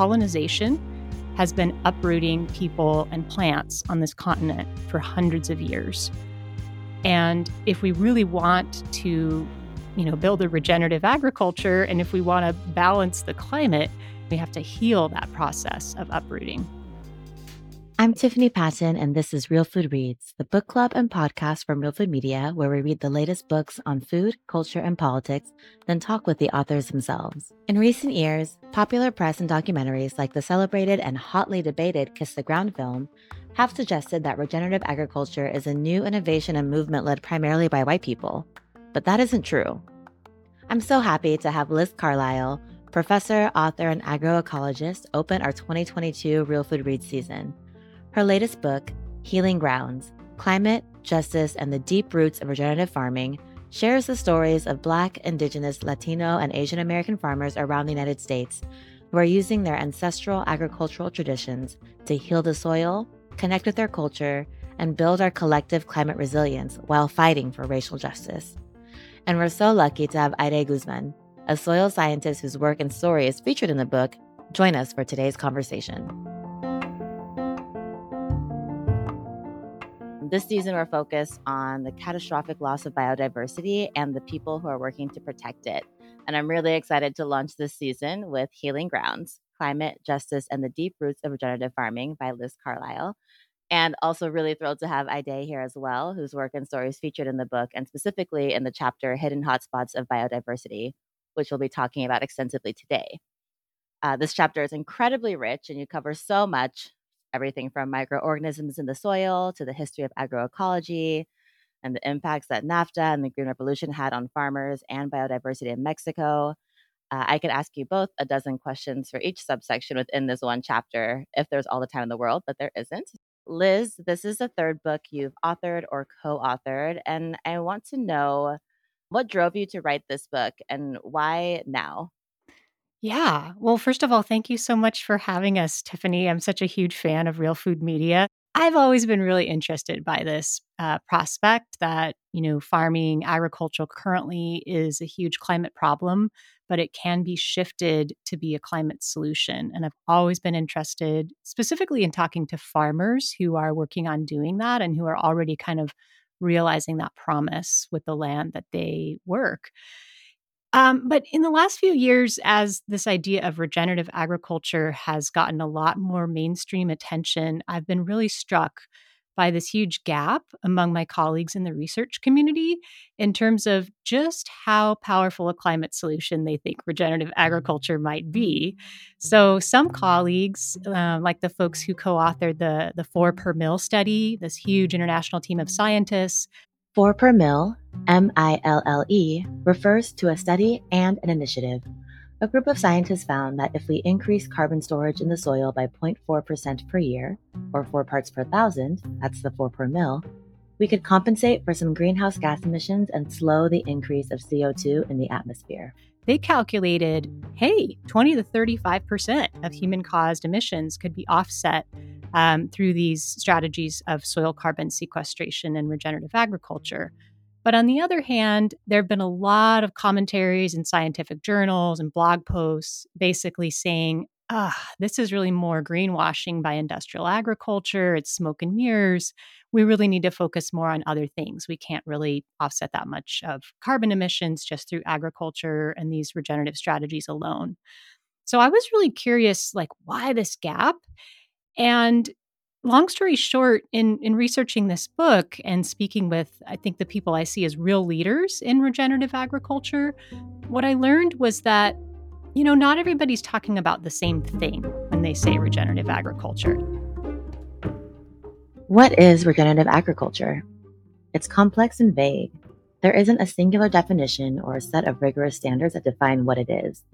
colonization has been uprooting people and plants on this continent for hundreds of years. And if we really want to, you know, build a regenerative agriculture and if we want to balance the climate, we have to heal that process of uprooting. I'm Tiffany Patton, and this is Real Food Reads, the book club and podcast from Real Food Media, where we read the latest books on food, culture, and politics, then talk with the authors themselves. In recent years, popular press and documentaries like the celebrated and hotly debated Kiss the Ground film have suggested that regenerative agriculture is a new innovation and movement led primarily by white people. But that isn't true. I'm so happy to have Liz Carlisle, professor, author, and agroecologist, open our 2022 Real Food Reads season. Her latest book, Healing Grounds Climate, Justice, and the Deep Roots of Regenerative Farming, shares the stories of Black, Indigenous, Latino, and Asian American farmers around the United States who are using their ancestral agricultural traditions to heal the soil, connect with their culture, and build our collective climate resilience while fighting for racial justice. And we're so lucky to have Aidee Guzman, a soil scientist whose work and story is featured in the book, join us for today's conversation. This season, we're focused on the catastrophic loss of biodiversity and the people who are working to protect it. And I'm really excited to launch this season with Healing Grounds Climate, Justice, and the Deep Roots of Regenerative Farming by Liz Carlisle. And also, really thrilled to have Aidee here as well, whose work and stories featured in the book, and specifically in the chapter Hidden Hotspots of Biodiversity, which we'll be talking about extensively today. Uh, this chapter is incredibly rich, and you cover so much everything from microorganisms in the soil to the history of agroecology and the impacts that NAFTA and the Green Revolution had on farmers and biodiversity in Mexico. Uh, I could ask you both a dozen questions for each subsection within this one chapter if there's all the time in the world, but there isn't. Liz, this is the third book you've authored or co authored, and I want to know what drove you to write this book and why now? Yeah. Well, first of all, thank you so much for having us, Tiffany. I'm such a huge fan of Real Food Media. I've always been really interested by this uh, prospect that, you know, farming, agriculture currently is a huge climate problem, but it can be shifted to be a climate solution. And I've always been interested specifically in talking to farmers who are working on doing that and who are already kind of realizing that promise with the land that they work. Um, but in the last few years, as this idea of regenerative agriculture has gotten a lot more mainstream attention, I've been really struck by this huge gap among my colleagues in the research community in terms of just how powerful a climate solution they think regenerative agriculture might be. So, some colleagues, uh, like the folks who co authored the, the Four per Mille study, this huge international team of scientists, Four per mille, M I L L E, refers to a study and an initiative. A group of scientists found that if we increase carbon storage in the soil by 0.4% per year, or 4 parts per thousand, that's the 4 per mille, we could compensate for some greenhouse gas emissions and slow the increase of CO2 in the atmosphere. They calculated hey, 20 to 35% of human caused emissions could be offset um, through these strategies of soil carbon sequestration and regenerative agriculture. But on the other hand, there have been a lot of commentaries in scientific journals and blog posts basically saying, ah, this is really more greenwashing by industrial agriculture. It's smoke and mirrors. We really need to focus more on other things. We can't really offset that much of carbon emissions just through agriculture and these regenerative strategies alone. So I was really curious, like, why this gap? And long story short, in, in researching this book and speaking with, I think, the people I see as real leaders in regenerative agriculture, what I learned was that, you know, not everybody's talking about the same thing when they say regenerative agriculture. What is regenerative agriculture? It's complex and vague. There isn't a singular definition or a set of rigorous standards that define what it is.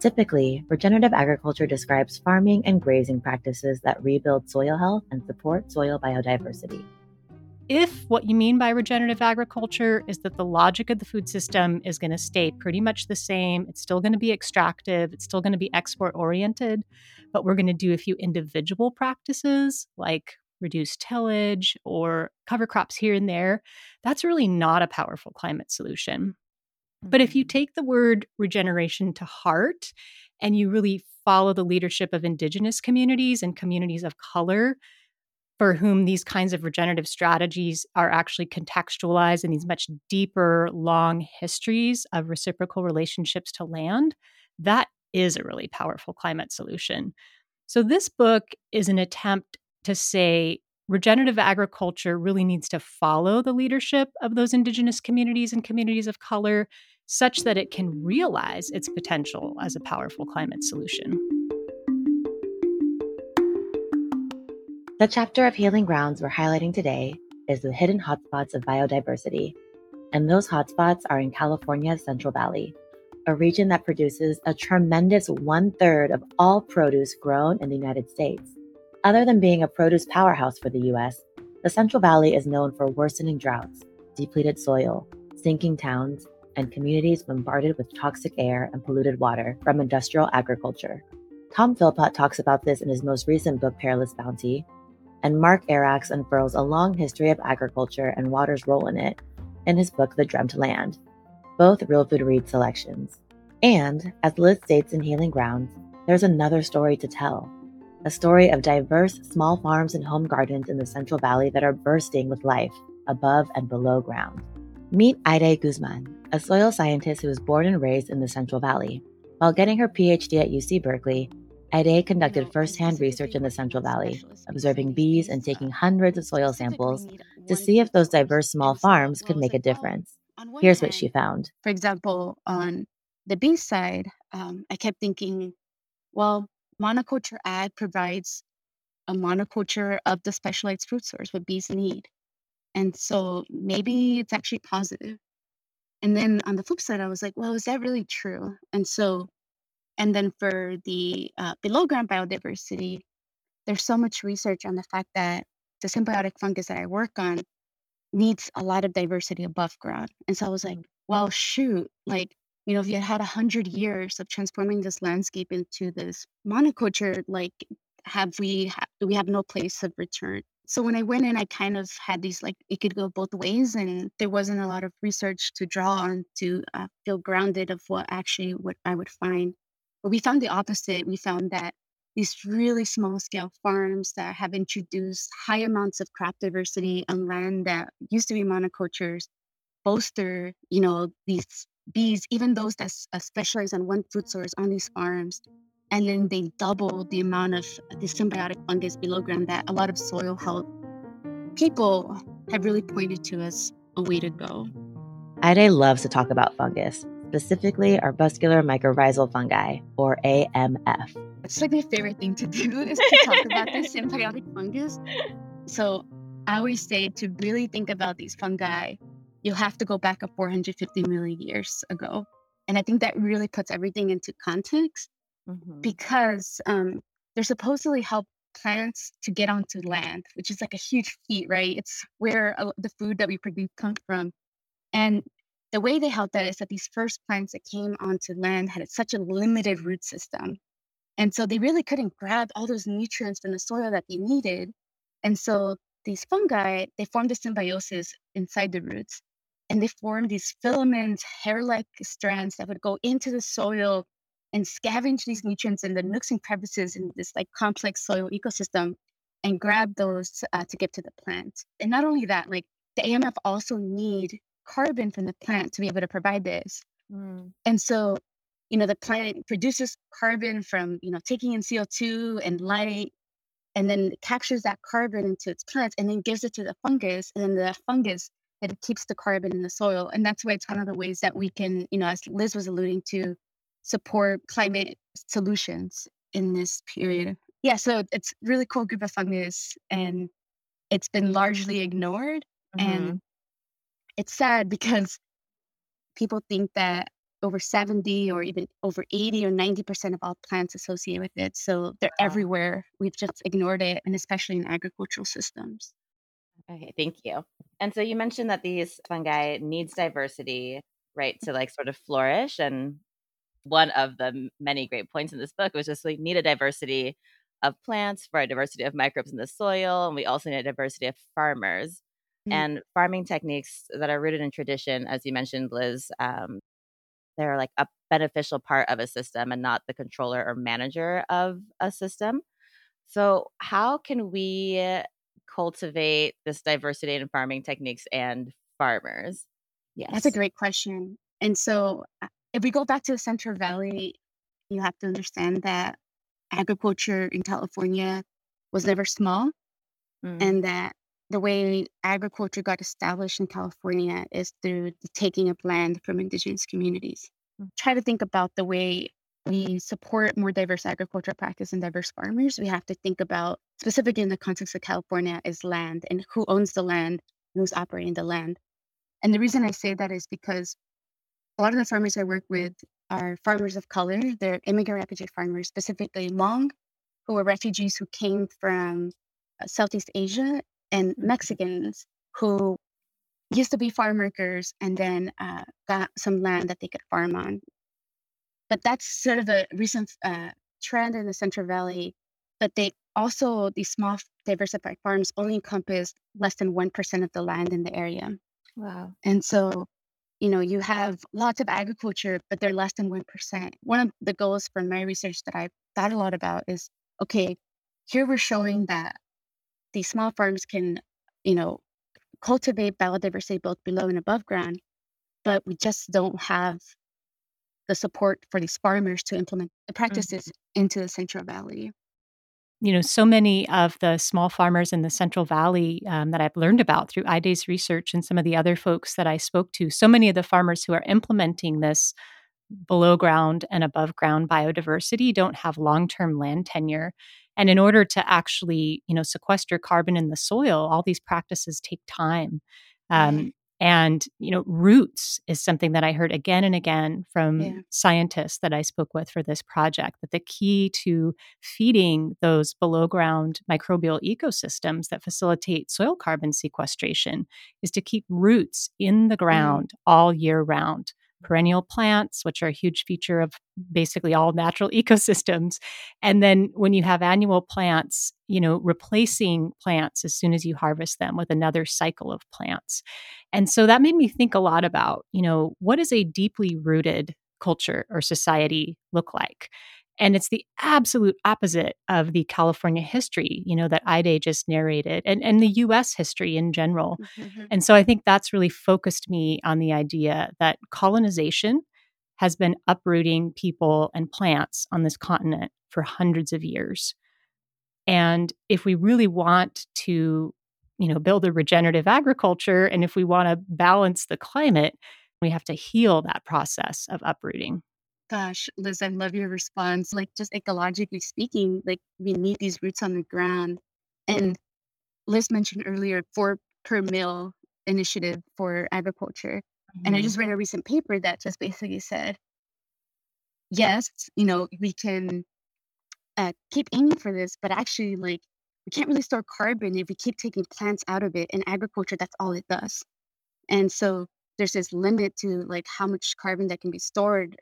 Typically, regenerative agriculture describes farming and grazing practices that rebuild soil health and support soil biodiversity. If what you mean by regenerative agriculture is that the logic of the food system is going to stay pretty much the same, it's still going to be extractive, it's still going to be export oriented, but we're going to do a few individual practices like reduce tillage or cover crops here and there, that's really not a powerful climate solution. But if you mm-hmm. take the word regeneration to heart and you really follow the leadership of indigenous communities and communities of color for whom these kinds of regenerative strategies are actually contextualized in these much deeper, long histories of reciprocal relationships to land, that is a really powerful climate solution. So, this book is an attempt to say regenerative agriculture really needs to follow the leadership of those indigenous communities and communities of color such that it can realize its potential as a powerful climate solution. The chapter of Healing Grounds we're highlighting today is the hidden hotspots of biodiversity. And those hotspots are in California's Central Valley, a region that produces a tremendous one third of all produce grown in the United States. Other than being a produce powerhouse for the US, the Central Valley is known for worsening droughts, depleted soil, sinking towns, and communities bombarded with toxic air and polluted water from industrial agriculture. Tom Philpott talks about this in his most recent book, Perilous Bounty, and Mark Arax unfurls a long history of agriculture and water's role in it in his book, The Dreamt Land, both Real Food Read selections. And, as Liz states in Healing Grounds, there's another story to tell a story of diverse small farms and home gardens in the Central Valley that are bursting with life above and below ground. Meet Aidee Guzman, a soil scientist who was born and raised in the Central Valley. While getting her PhD at UC Berkeley, Aidee conducted firsthand research in the Central Valley, observing bees and taking hundreds of soil samples to see if those diverse small farms could make a difference. Here's what she found. For example, on the bee side, um, I kept thinking, well, monoculture ag provides a monoculture of the specialized fruit source what bees need. And so maybe it's actually positive. And then on the flip side, I was like, well, is that really true? And so and then for the uh, below ground biodiversity, there's so much research on the fact that the symbiotic fungus that I work on needs a lot of diversity above ground. And so I was like, well, shoot, like, you know, if you had a hundred years of transforming this landscape into this monoculture, like, have we ha- do we have no place of return? So when I went in, I kind of had these like it could go both ways, and there wasn't a lot of research to draw on to uh, feel grounded of what actually what I would find. But we found the opposite. We found that these really small scale farms that have introduced high amounts of crop diversity on land that used to be monocultures bolster, you know, these bees, even those that uh, specialize on one food source on these farms. And then they double the amount of the symbiotic fungus below ground that a lot of soil health people have really pointed to as a way to go. Aidee loves to talk about fungus, specifically arbuscular mycorrhizal fungi, or AMF. It's like my favorite thing to do is to talk about the symbiotic fungus. So I always say to really think about these fungi, you'll have to go back a 450 million years ago. And I think that really puts everything into context mm-hmm. because um, they're supposedly help plants to get onto land, which is like a huge feat, right? It's where uh, the food that we produce comes from. And the way they helped that is that these first plants that came onto land had such a limited root system. And so they really couldn't grab all those nutrients from the soil that they needed. And so these fungi, they formed a symbiosis inside the roots. And they formed these filaments, hair like strands that would go into the soil and scavenge these nutrients in the nooks and crevices in this like complex soil ecosystem and grab those uh, to get to the plant. And not only that, like the AMF also need carbon from the plant to be able to provide this. Mm. And so, you know, the plant produces carbon from, you know, taking in CO2 and light, and then captures that carbon into its plants and then gives it to the fungus. And then the fungus that it keeps the carbon in the soil. And that's why it's one of the ways that we can, you know, as Liz was alluding to, support climate solutions in this period. Yeah, so it's really cool group of fungus and it's been largely ignored. Mm-hmm. And it's sad because people think that over 70 or even over 80 or 90% of all plants associated with it. So they're wow. everywhere. We've just ignored it, and especially in agricultural systems. Okay, thank you. And so you mentioned that these fungi needs diversity, right, to like sort of flourish. And one of the many great points in this book was just we need a diversity of plants for a diversity of microbes in the soil, and we also need a diversity of farmers mm-hmm. and farming techniques that are rooted in tradition, as you mentioned, Liz. Um, there are like a beneficial part of a system and not the controller or manager of a system. So, how can we cultivate this diversity in farming techniques and farmers? Yes. That's a great question. And so, uh, if we go back to the Central Valley, you have to understand that agriculture in California was never small, mm. and that the way agriculture got established in California is through the taking of land from indigenous communities. Mm. Try to think about the way we support more diverse agricultural practice and diverse farmers. We have to think about, specifically in the context of California, is land and who owns the land, and who's operating the land. And the reason I say that is because a lot of the farmers I work with are farmers of color. They're immigrant refugee farmers, specifically Hmong, who are refugees who came from uh, Southeast Asia, and. Mexicans who used to be farm workers and then uh, got some land that they could farm on. But that's sort of a recent uh, trend in the Central Valley. But they also, these small diversified farms only encompass less than 1% of the land in the area. Wow. And so you know, you have lots of agriculture, but they're less than 1%. One of the goals from my research that I've thought a lot about is okay, here we're showing that these small farms can, you know, cultivate biodiversity both below and above ground, but we just don't have the support for these farmers to implement the practices mm-hmm. into the Central Valley you know, so many of the small farmers in the Central Valley um, that I've learned about through Aidee's research and some of the other folks that I spoke to, so many of the farmers who are implementing this below ground and above ground biodiversity don't have long term land tenure. And in order to actually, you know, sequester carbon in the soil, all these practices take time. Um, and, you know, roots is something that I heard again and again from yeah. scientists that I spoke with for this project that the key to feeding those below ground microbial ecosystems that facilitate soil carbon sequestration is to keep roots in the mm. ground mm. all year round perennial plants, which are a huge feature of basically all natural ecosystems. And then when you have annual plants, you know, replacing plants as soon as you harvest them with another cycle of plants. And so that made me think a lot about, you know, what does a deeply rooted culture or society look like? And it's the absolute opposite of the California history, you know, that Aidee just narrated and, and the US history in general. Mm-hmm. And so I think that's really focused me on the idea that colonization has been uprooting people and plants on this continent for hundreds of years. And if we really want to, you know, build a regenerative agriculture and if we want to balance the climate, we have to heal that process of uprooting. Gosh, Liz, I love your response. Like, just ecologically speaking, like, we need these roots on the ground. And Liz mentioned earlier, four per mille initiative for agriculture. And I mm-hmm. just read a recent paper that just basically said, yes, you know, we can uh, keep aiming for this, but actually, like, we can't really store carbon if we keep taking plants out of it. In agriculture, that's all it does. And so there's this limit to like how much carbon that can be stored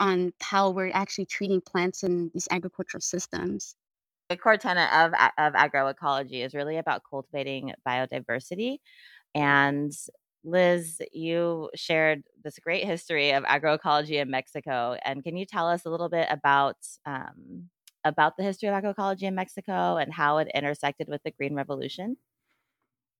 on how we're actually treating plants in these agricultural systems. The core tenet of, of agroecology is really about cultivating biodiversity. And Liz, you shared this great history of agroecology in Mexico. And can you tell us a little bit about um, about the history of agroecology in Mexico and how it intersected with the Green Revolution?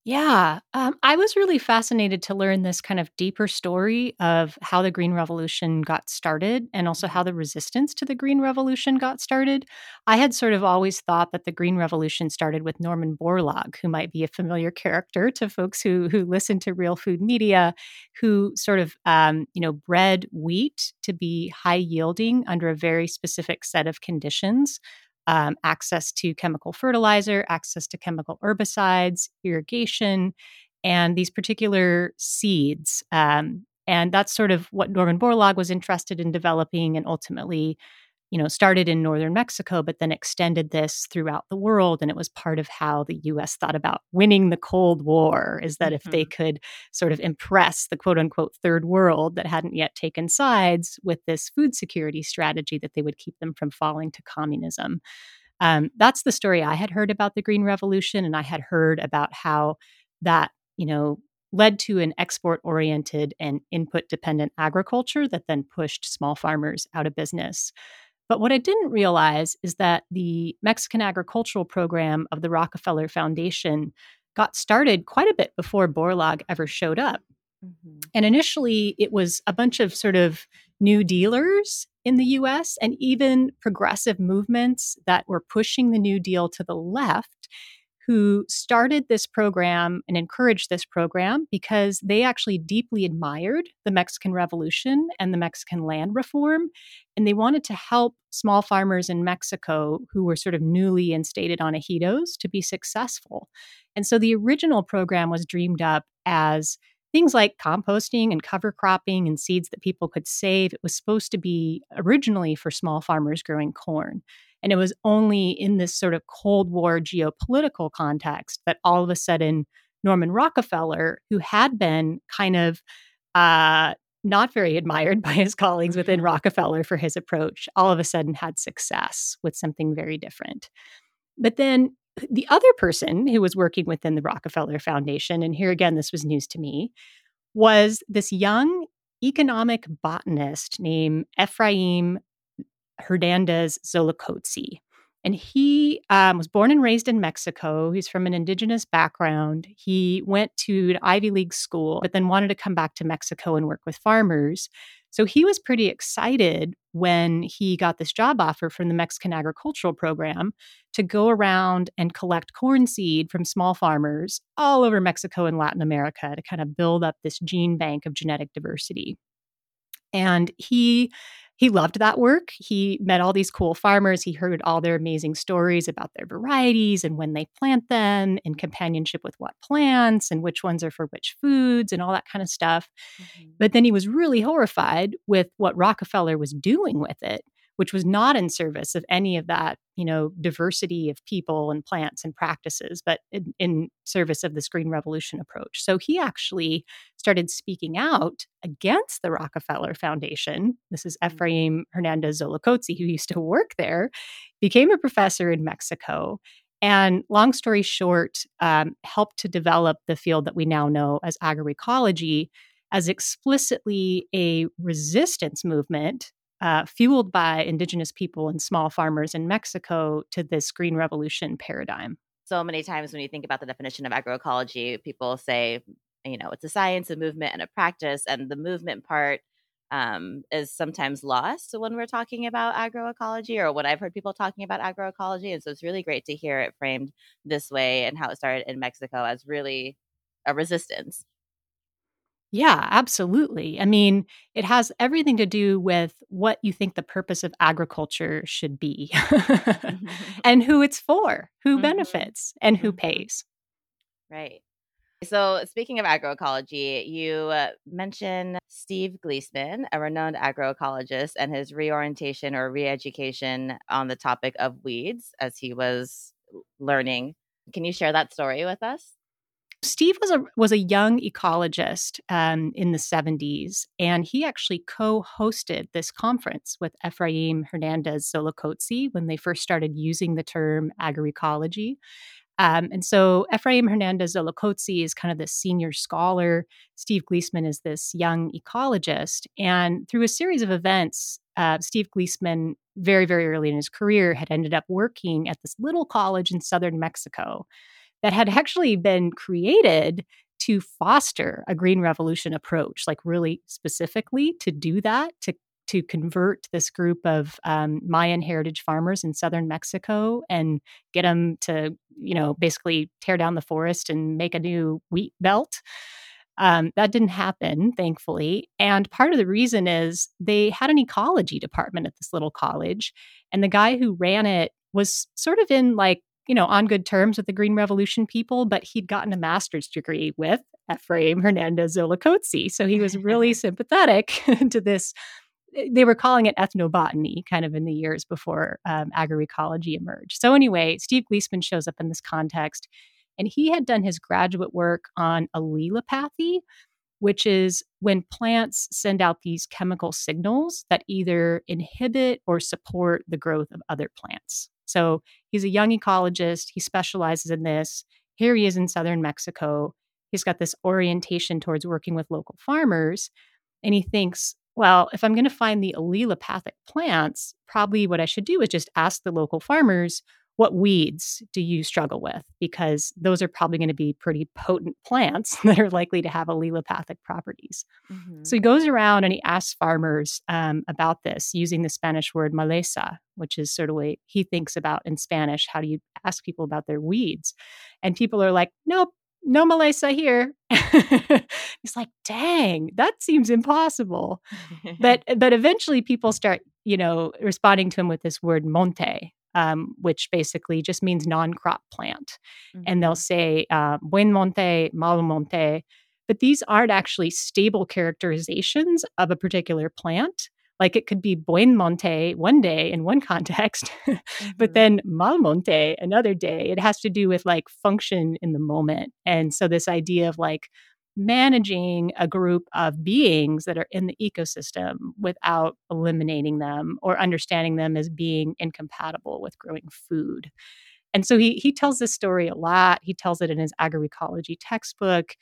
Yeah, um, I was really fascinated to learn this kind of deeper story of how the Green Revolution got started and also how the resistance to the Green Revolution got started. I had sort of always thought that the Green Revolution started with Norman Borlaug, who might be a familiar character to folks who who listen to Real Food Media, who sort of um, you know bred wheat to be high yielding under a very specific set of conditions um, access to chemical fertilizer, access to chemical herbicides, irrigation, and these particular seeds. Um, and that's sort of what Norman Borlaug was interested in developing and ultimately you know, started in northern Mexico, but then extended this throughout the world. And it was part of how the US thought about winning the Cold War is that mm-hmm. if they mm-hmm. could sort of impress the quote unquote third world that hadn't yet taken sides with this food security strategy, that they would keep them from falling to communism. Um, that's the story I had heard about the Green Revolution. And I had heard about how that, you know, led to an export oriented and input dependent agriculture that then pushed small farmers out of business. But what I didn't realize is that the Mexican agricultural program of the Rockefeller Foundation got started quite a bit before Borlaug ever showed up. Mm-hmm. And initially, it was a bunch of sort of new dealers in the US and even progressive movements that were pushing the New Deal to the left who started this program and encouraged this program because they actually deeply admired the Mexican Revolution and the Mexican land reform. And they wanted to help small farmers in Mexico who were sort of newly instated on ejidos to be successful. And so the original program was dreamed up as things like composting and cover cropping and seeds that people could save. It was supposed to be originally for small farmers growing corn. And it was only in this sort of Cold War geopolitical context that all of a sudden Norman Rockefeller, who had been kind of uh, not very admired by his colleagues within mm-hmm. Rockefeller for his approach, all of a sudden had success with something very different. But then the other person who was working within the Rockefeller Foundation, and here again, this was news to me, was this young economic botanist named Ephraim Hernandez Xolocotzi. And he um, was born and raised in Mexico. He's from an indigenous background. He went to an Ivy League school, but then wanted to come back to Mexico and work with farmers. So he was pretty excited when he got this job offer from the Mexican agricultural program to go around and collect corn seed from small farmers all over Mexico and Latin America to kind of build up this gene bank of genetic diversity. And he he loved that work. He met all these cool farmers. He heard all their amazing stories about their varieties and when they plant them, in companionship with what plants and which ones are for which foods and all that kind of stuff. Mm-hmm. But then he was really horrified with what Rockefeller was doing with it which was not in service of any of that, you know, diversity of people and plants and practices, but in, in, service of this Green Revolution approach. So he actually started speaking out against the Rockefeller Foundation. This is mm. Ephraim Hernandez Xolocotzi, who used to work there, became a professor in Mexico. And long story short, um, helped to develop the field that we now know as agroecology as explicitly a resistance movement uh, fueled by indigenous people and small farmers in Mexico to this green revolution paradigm. So many times when you think about the definition of agroecology, people say, you know, it's a science, a movement, and a practice. And the movement part um, is sometimes lost when we're talking about agroecology or when I've heard people talking about agroecology. And so it's really great to hear it framed this way and how it started in Mexico as really a resistance yeah, absolutely. I mean, it has everything to do with what you think the purpose of agriculture should be and who it's for, who mm-hmm. benefits, and who mm-hmm. pays. Right. So, speaking of agroecology, you uh, mentioned Steve Gliessman, a renowned agroecologist, and his reorientation or reeducation on the topic of weeds as he was learning. Can you share that story with us? Steve was a was a young ecologist um, in the 70s, and he actually co-hosted this conference with Ephraim Hernandez Xolocotzi when they first started using the term agroecology. Um, and so Ephraim Hernandez Xolocotzi is kind of the senior scholar. Steve Gliessman is this young ecologist. And through a series of events, uh, Steve Gliessman, very, very early in his career, had ended up working at this little college in southern Mexico that had actually been created to foster a green revolution approach, like really specifically to do that, to to convert this group of um, Mayan heritage farmers in southern Mexico and get them to, you know, basically tear down the forest and make a new wheat belt. Um, that didn't happen, thankfully. And part of the reason is they had an ecology department at this little college. And the guy who ran it was sort of in like you know, on good terms with the Green Revolution people, but he'd gotten a master's degree with Ephraim Hernandez Xolocotzi. So he was really sympathetic to this. Eh, they were calling it ethnobotany kind of in the years before um, agroecology emerged. So, anyway, Steve Gliessman shows up in this context, and he had done his graduate work on allelopathy, which is when plants send out these chemical signals that either inhibit or support the growth of other plants. So he's a young ecologist. He specializes in this. Here he is in southern Mexico. He's got this orientation towards working with local farmers. And he thinks, well, if I'm going to find the allelopathic plants, probably what I should do is just ask the local farmers what weeds do you struggle with? Because those are probably going to be pretty potent plants that are likely to have allelopathic properties. Mm-hmm. So he goes around and he asks farmers um, about this using the Spanish word maleza, which is sort of what he thinks about in Spanish. How do you ask people about their weeds? And people are like, nope, no maleza here. He's like, dang, that seems impossible. but but eventually people start, you know, responding to him with this word monte, um, which basically just means non-crop plant. Mm-hmm. And they'll say uh, buen monte, mal monte, but these aren't actually stable characterizations of a particular plant. Like it could be buen monte one day in one context, mm-hmm. but then mal monte another day. It has to do with like function in the moment. And so this idea of like managing a group of beings that are in the ecosystem without eliminating them or understanding them as being incompatible with growing food. And so he he tells this story a lot. He tells it in his agroecology textbook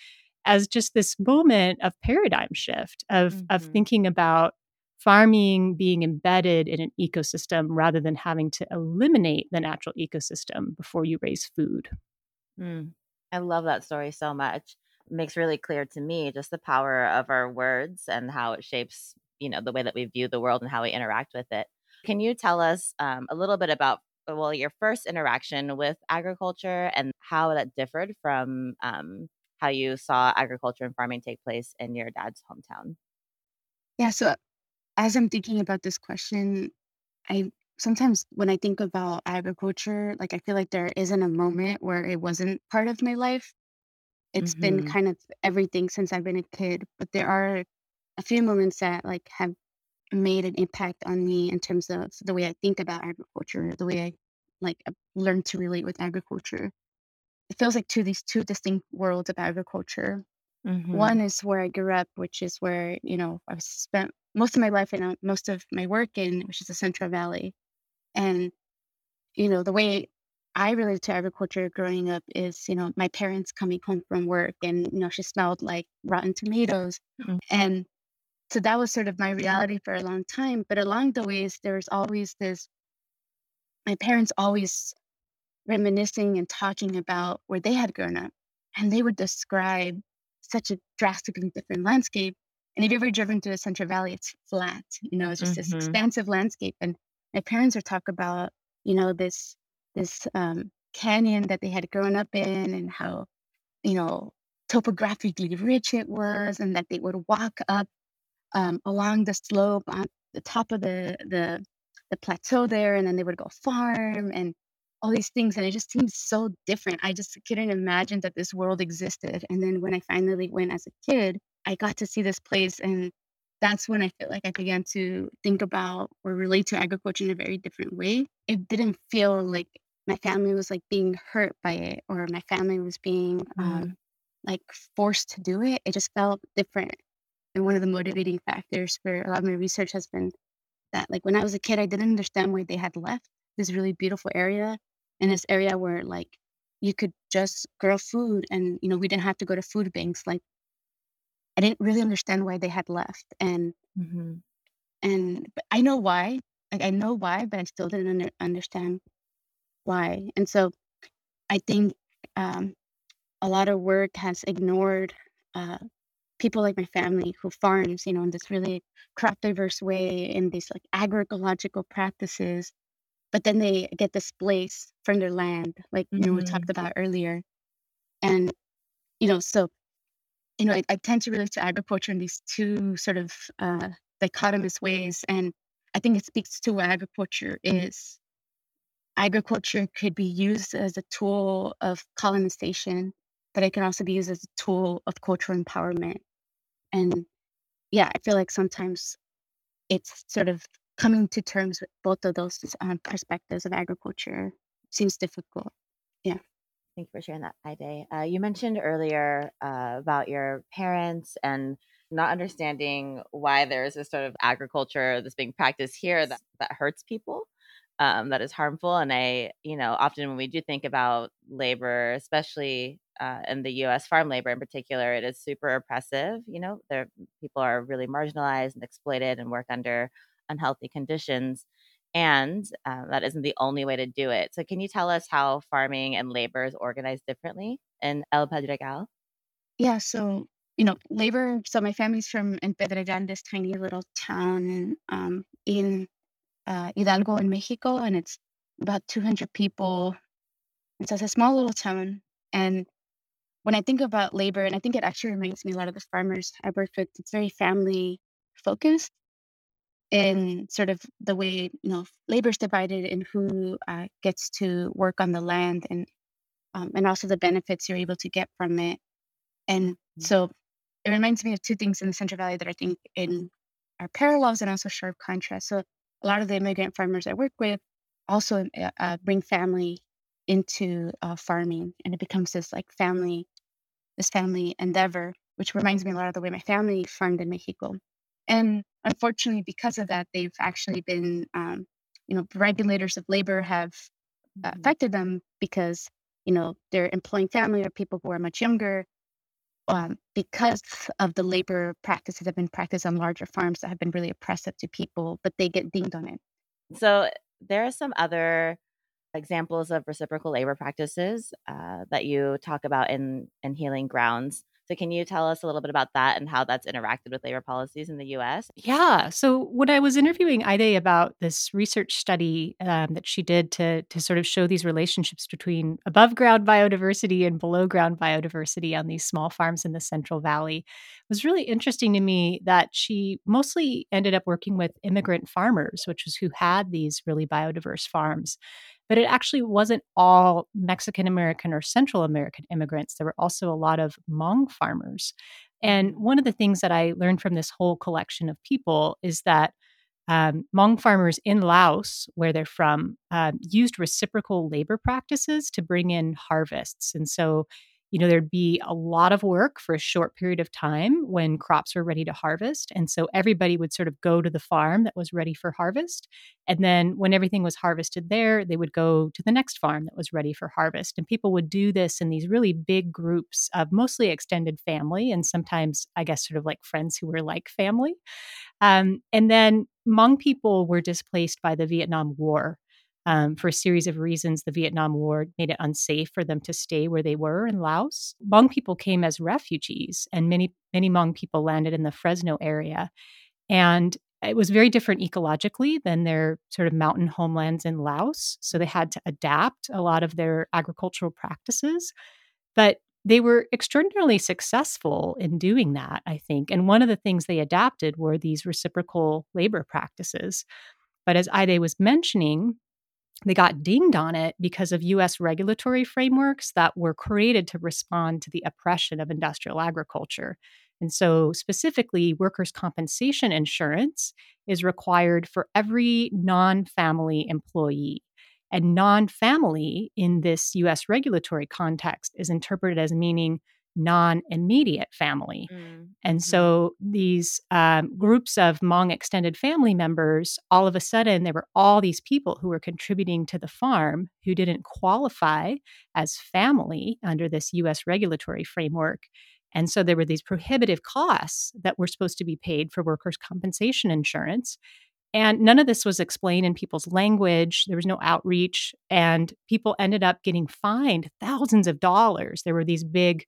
as just this moment of paradigm shift of mm-hmm. of thinking about farming being embedded in an ecosystem rather than having to eliminate the natural ecosystem before you raise food. Mm. I love that story so much makes really clear to me just the power of our words and how it shapes you know the way that we view the world and how we interact with it. Can you tell us um, a little bit about uh, well your first interaction with agriculture and how that differed from um, how you saw agriculture and farming take place in your dad's hometown? Yeah so as i'm thinking about this question i sometimes when i think about agriculture like i feel like there isn't a moment where it wasn't part of my life it's been Mhm. kind of everything since I've been a kid, but there are a few moments that like have made an impact on me in terms of the way I think about agriculture, the way I like learn to relate with agriculture. It feels like two these two distinct worlds of agriculture. Mhm. One is where I grew up, which is where, you know, I've spent most of my life and uh, most of my work in, which is the Central Valley. And, you know, the way I related to agriculture growing up is, you know, my parents coming home from work and, you know, she smelled like rotten tomatoes. Mm. And so that was sort of my reality for a long time. But along the ways, there was always this, my parents always reminiscing and talking about where they had grown up. And they would describe such a drastically different landscape. And if you've ever driven to the Central Valley, it's flat, you know, it's just this Mhm. expansive landscape. And my parents would talk about, you know, this this um, canyon that they had grown up in and how, you know, topographically rich it was, and that they would walk up um, along the slope on the top of the, the the plateau there, and then they would go farm and all these things, and it just seemed so different. I just couldn't imagine that this world existed. And then when I finally went as a kid, I got to see this place, and that's when I feel like I began to think about or relate to agriculture in a very different way. It didn't feel like my family was like being hurt by it or my family was being Mm. um, like forced to do it. It just felt different. And one of the motivating factors for a lot of my research has been that like when I was a kid, I didn't understand why they had left this really beautiful area and this area where like you could just grow food and you know we didn't have to go to food banks like i didn't really understand why they had left and Mhm. and but i know why like i know why but i still didn't under, understand why and so i think um, a lot of work has ignored uh, people like my family who farms you know in this really crop diverse way in these like agroecological practices but then they get displaced from their land like you know we talked Mhm. about earlier and you know so you know I, I tend to relate to agriculture in these two sort of uh, dichotomous ways and i think it speaks to what agriculture is agriculture could be used as a tool of colonization but it can also be used as a tool of cultural empowerment. And yeah i feel like sometimes it's sort of coming to terms with both of those um, perspectives of agriculture seems difficult. Yeah. Thank you for sharing that, Aidee. Uh, you mentioned earlier uh, about your parents and not understanding why there's this sort of agriculture that's being practiced here that, that hurts people, um, that is harmful. And I, you know, often when we do think about labor, especially uh, in the U.S. farm labor in particular, it is super oppressive. You know, there people are really marginalized and exploited and work under unhealthy conditions, and uh, that isn't the only way to do it. So, can you tell us how farming and labor is organized differently in El Pedregal? Yeah, so you know, labor. So my family's from in Pedregal, this tiny little town um, in uh, Hidalgo in Mexico, and it's about 200 people. And so it's a small little town. And when I think about labor, and I think it actually reminds me a lot of the farmers I worked with, it's very family focused in sort of the way you know labor is divided and who uh, gets to work on the land and um, and also the benefits you're able to get from it. And Mm. so it reminds me of two things in the Central Valley that I think in are parallels and also sharp contrast. So a lot of the immigrant farmers I work with also uh, uh, bring family into uh, farming, and it becomes this like family, this family endeavor, which reminds me a lot of the way my family farmed in Mexico. And unfortunately, because of that, they've actually been, um, you know, regulators of labor have uh, Mhm. affected them because you know they're employing family or people who are much younger um, because of the labor practices that have been practiced on larger farms that have been really oppressive to people, but they get dinged on it. So, there are some other examples of reciprocal labor practices uh, that you talk about in in Healing Grounds. So, can you tell us a little bit about that and how that's interacted with labor policies in the U.S.? Yeah. So when I was interviewing Aidee about this research study um, that she did to to sort of show these relationships between above ground biodiversity and below ground biodiversity on these small farms in the Central Valley, was really interesting to me that she mostly ended up working with immigrant farmers, which was who had these really biodiverse farms. But it actually wasn't all Mexican American or Central American immigrants. There were also a lot of Hmong farmers and one of the things that I learned from this whole collection of people is that um, Hmong farmers in Laos, where they're from, uh, used reciprocal labor practices to bring in harvests. And so, you know, there'd be a lot of work for a short period of time when crops were ready to harvest. And so everybody would sort of go to the farm that was ready for harvest. And then when everything was harvested there, they would go to the next farm that was ready for harvest. And people would do this in these really big groups of mostly extended family and sometimes, I guess, sort of like friends who were like family. Um, and then Hmong people were displaced by the Vietnam War. Um, for a series of reasons, the Vietnam War made it unsafe for them to stay where they were in Laos. Hmong people came as refugees, and many many Hmong people landed in the Fresno area. And it was very different ecologically than their sort of mountain homelands in Laos. So they had to adapt a lot of their agricultural practices. But they were extraordinarily successful in doing that, I think. And one of the things they adapted were these reciprocal labor practices. But as Aidee was mentioning, they got dinged on it because of US regulatory frameworks that were created to respond to the oppression of industrial agriculture. And so, specifically, workers' compensation insurance is required for every non family employee. And non family in this US regulatory context is interpreted as meaning non immediate family. Mm, And mhm. so these um, groups of Hmong extended family members, all of a sudden, there were all these people who were contributing to the farm who didn't qualify as family under this US regulatory framework. And so there were these prohibitive costs that were supposed to be paid for workers' compensation insurance. And none of this was explained in people's language. There was no outreach, and people ended up getting fined thousands of dollars. There were these big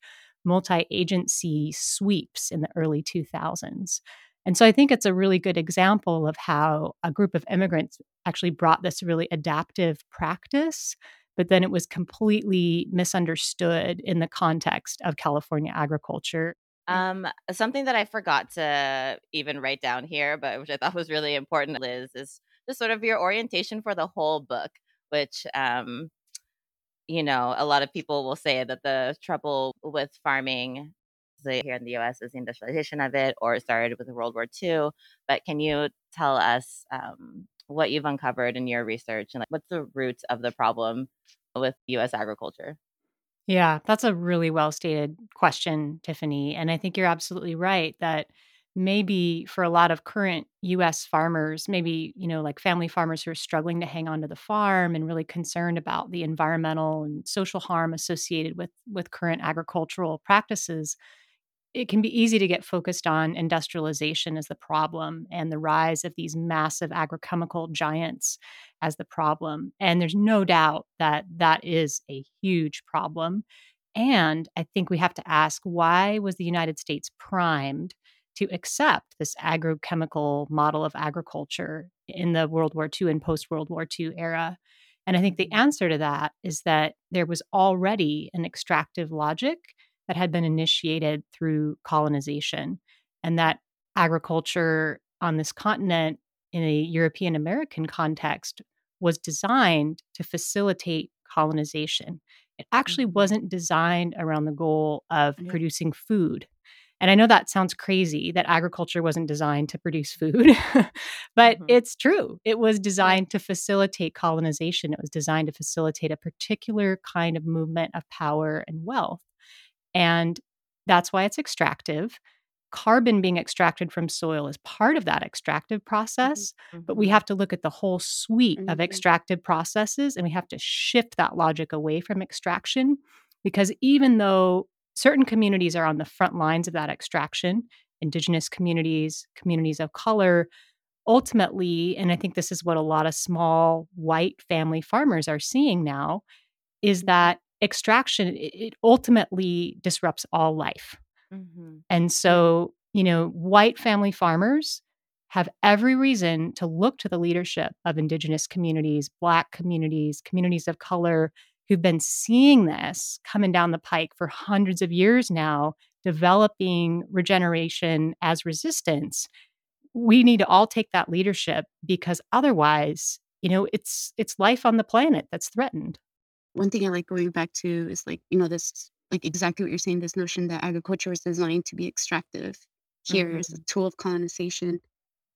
multi agency sweeps in the early 2000s. And so I think it's a really good example of how a group of immigrants actually brought this really adaptive practice, but then it was completely misunderstood in the context of California agriculture. Um, something that I forgot to even write down here, but which I thought was really important, Liz, is just sort of your orientation for the whole book, which um, you know, a lot of people will say that the trouble with farming here in the US is the industrialization of it or it started with World War II. But can you tell us um, what you've uncovered in your research and like, what's the roots of the problem with US agriculture? Yeah, that's a really well stated question, Tiffany. And I think you're absolutely right that maybe for a lot of current US farmers, maybe, you know, like family farmers who are struggling to hang on to the farm and really concerned about the environmental and social harm associated with with current agricultural practices, it can be easy to get focused on industrialization as the problem and the rise of these massive agrochemical giants as the problem. And there's no doubt that that is a huge problem. And I think we have to ask why was the United States primed to accept this agrochemical model of agriculture in the World War II and post World War II era? And I think the mm-hmm. answer to that is that there was already an extractive logic that had been initiated through colonization, and that agriculture on this continent in a European American context was designed to facilitate colonization. It actually mm-hmm. wasn't designed around the goal of Yeah. producing food. And I know that sounds crazy that agriculture wasn't designed to produce food, but Mhm. it's true. It was designed to facilitate colonization. It was designed to facilitate a particular kind of movement of power and wealth. And that's why it's extractive. Carbon being extracted from soil is part of that extractive process, but we Mhm. have to look at the whole suite of Mhm. extractive processes and we have to shift that logic away from extraction because even though certain communities are on the front lines of that extraction, indigenous communities, communities of color, ultimately, and I think this is what a lot of small white family farmers are seeing now, is that extraction it, ultimately disrupts all life. Mhm. And so, you know, white family farmers have every reason to look to the leadership of indigenous communities, black communities, communities of color who've been seeing this coming down the pike for hundreds of years now, developing regeneration as resistance. We need to all take that leadership because otherwise, you know, it's it's life on the planet that's threatened. One thing I like going back to is like, you know, this like exactly what you're saying, this notion that agriculture is designed to be extractive here as mm-hmm. a tool of colonization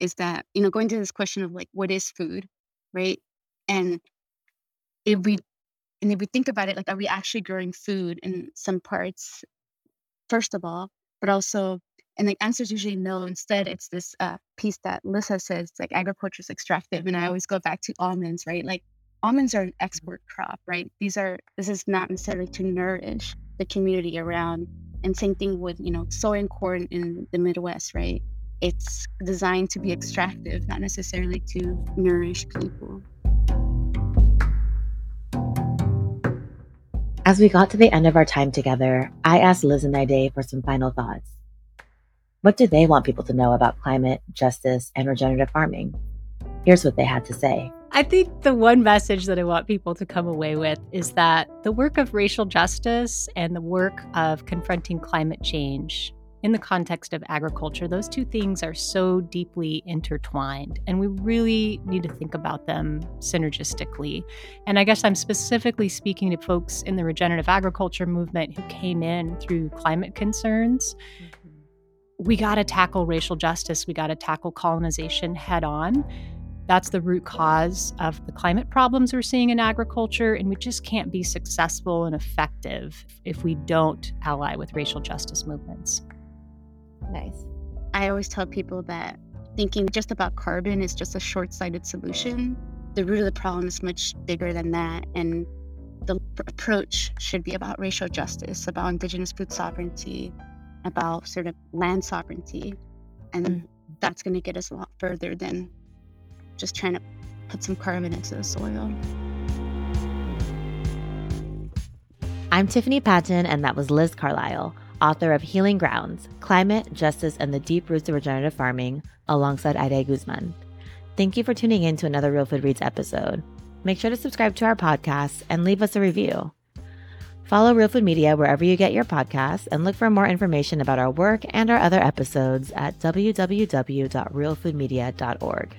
is that, you know, going to this question of like what is food, right? And if we and if we think about it, like are we actually growing food in some parts, first of all, but also and the answer is usually no. Instead, it's this uh, piece that Lissa says, like agriculture is extractive, and I always go back to almonds, right? Like almonds are an export crop, right? These are this is not necessarily to nourish the community around. And same thing with you know soy and corn in the Midwest, right? It's designed to be extractive, not necessarily to nourish people. As we got to the end of our time together, I asked Liz and Aidee for some final thoughts. What do they want people to know about climate, justice, and regenerative farming? Here's what they had to say. I think the one message that I want people to come away with is that the work of racial justice and the work of confronting climate change in the context of agriculture, those two things are so deeply intertwined, and we really need to think about them synergistically. And I guess I'm specifically speaking to folks in the regenerative agriculture movement who came in through climate concerns. Mm-hmm. We got to tackle racial justice, we got to tackle colonization head on. That's the root cause of the climate problems we're seeing in agriculture, and we just can't be successful and effective if we don't ally with racial justice movements. Nice. I always tell people that thinking just about carbon is just a short sighted solution. The root of the problem is much bigger than that. And the pr- approach should be about racial justice, about indigenous food sovereignty, about sort of land sovereignty. And Mm. that's going to get us a lot further than just trying to put some carbon into the soil. I'm Tiffany Patton, and that was Liz Carlisle, author of Healing Grounds Climate, Justice, and the Deep Roots of Regenerative Farming, alongside Aidee Guzman. Thank you for tuning in to another Real Food Reads episode. Make sure to subscribe to our podcast and leave us a review. Follow Real Food Media wherever you get your podcasts and look for more information about our work and our other episodes at www.realfoodmedia.org.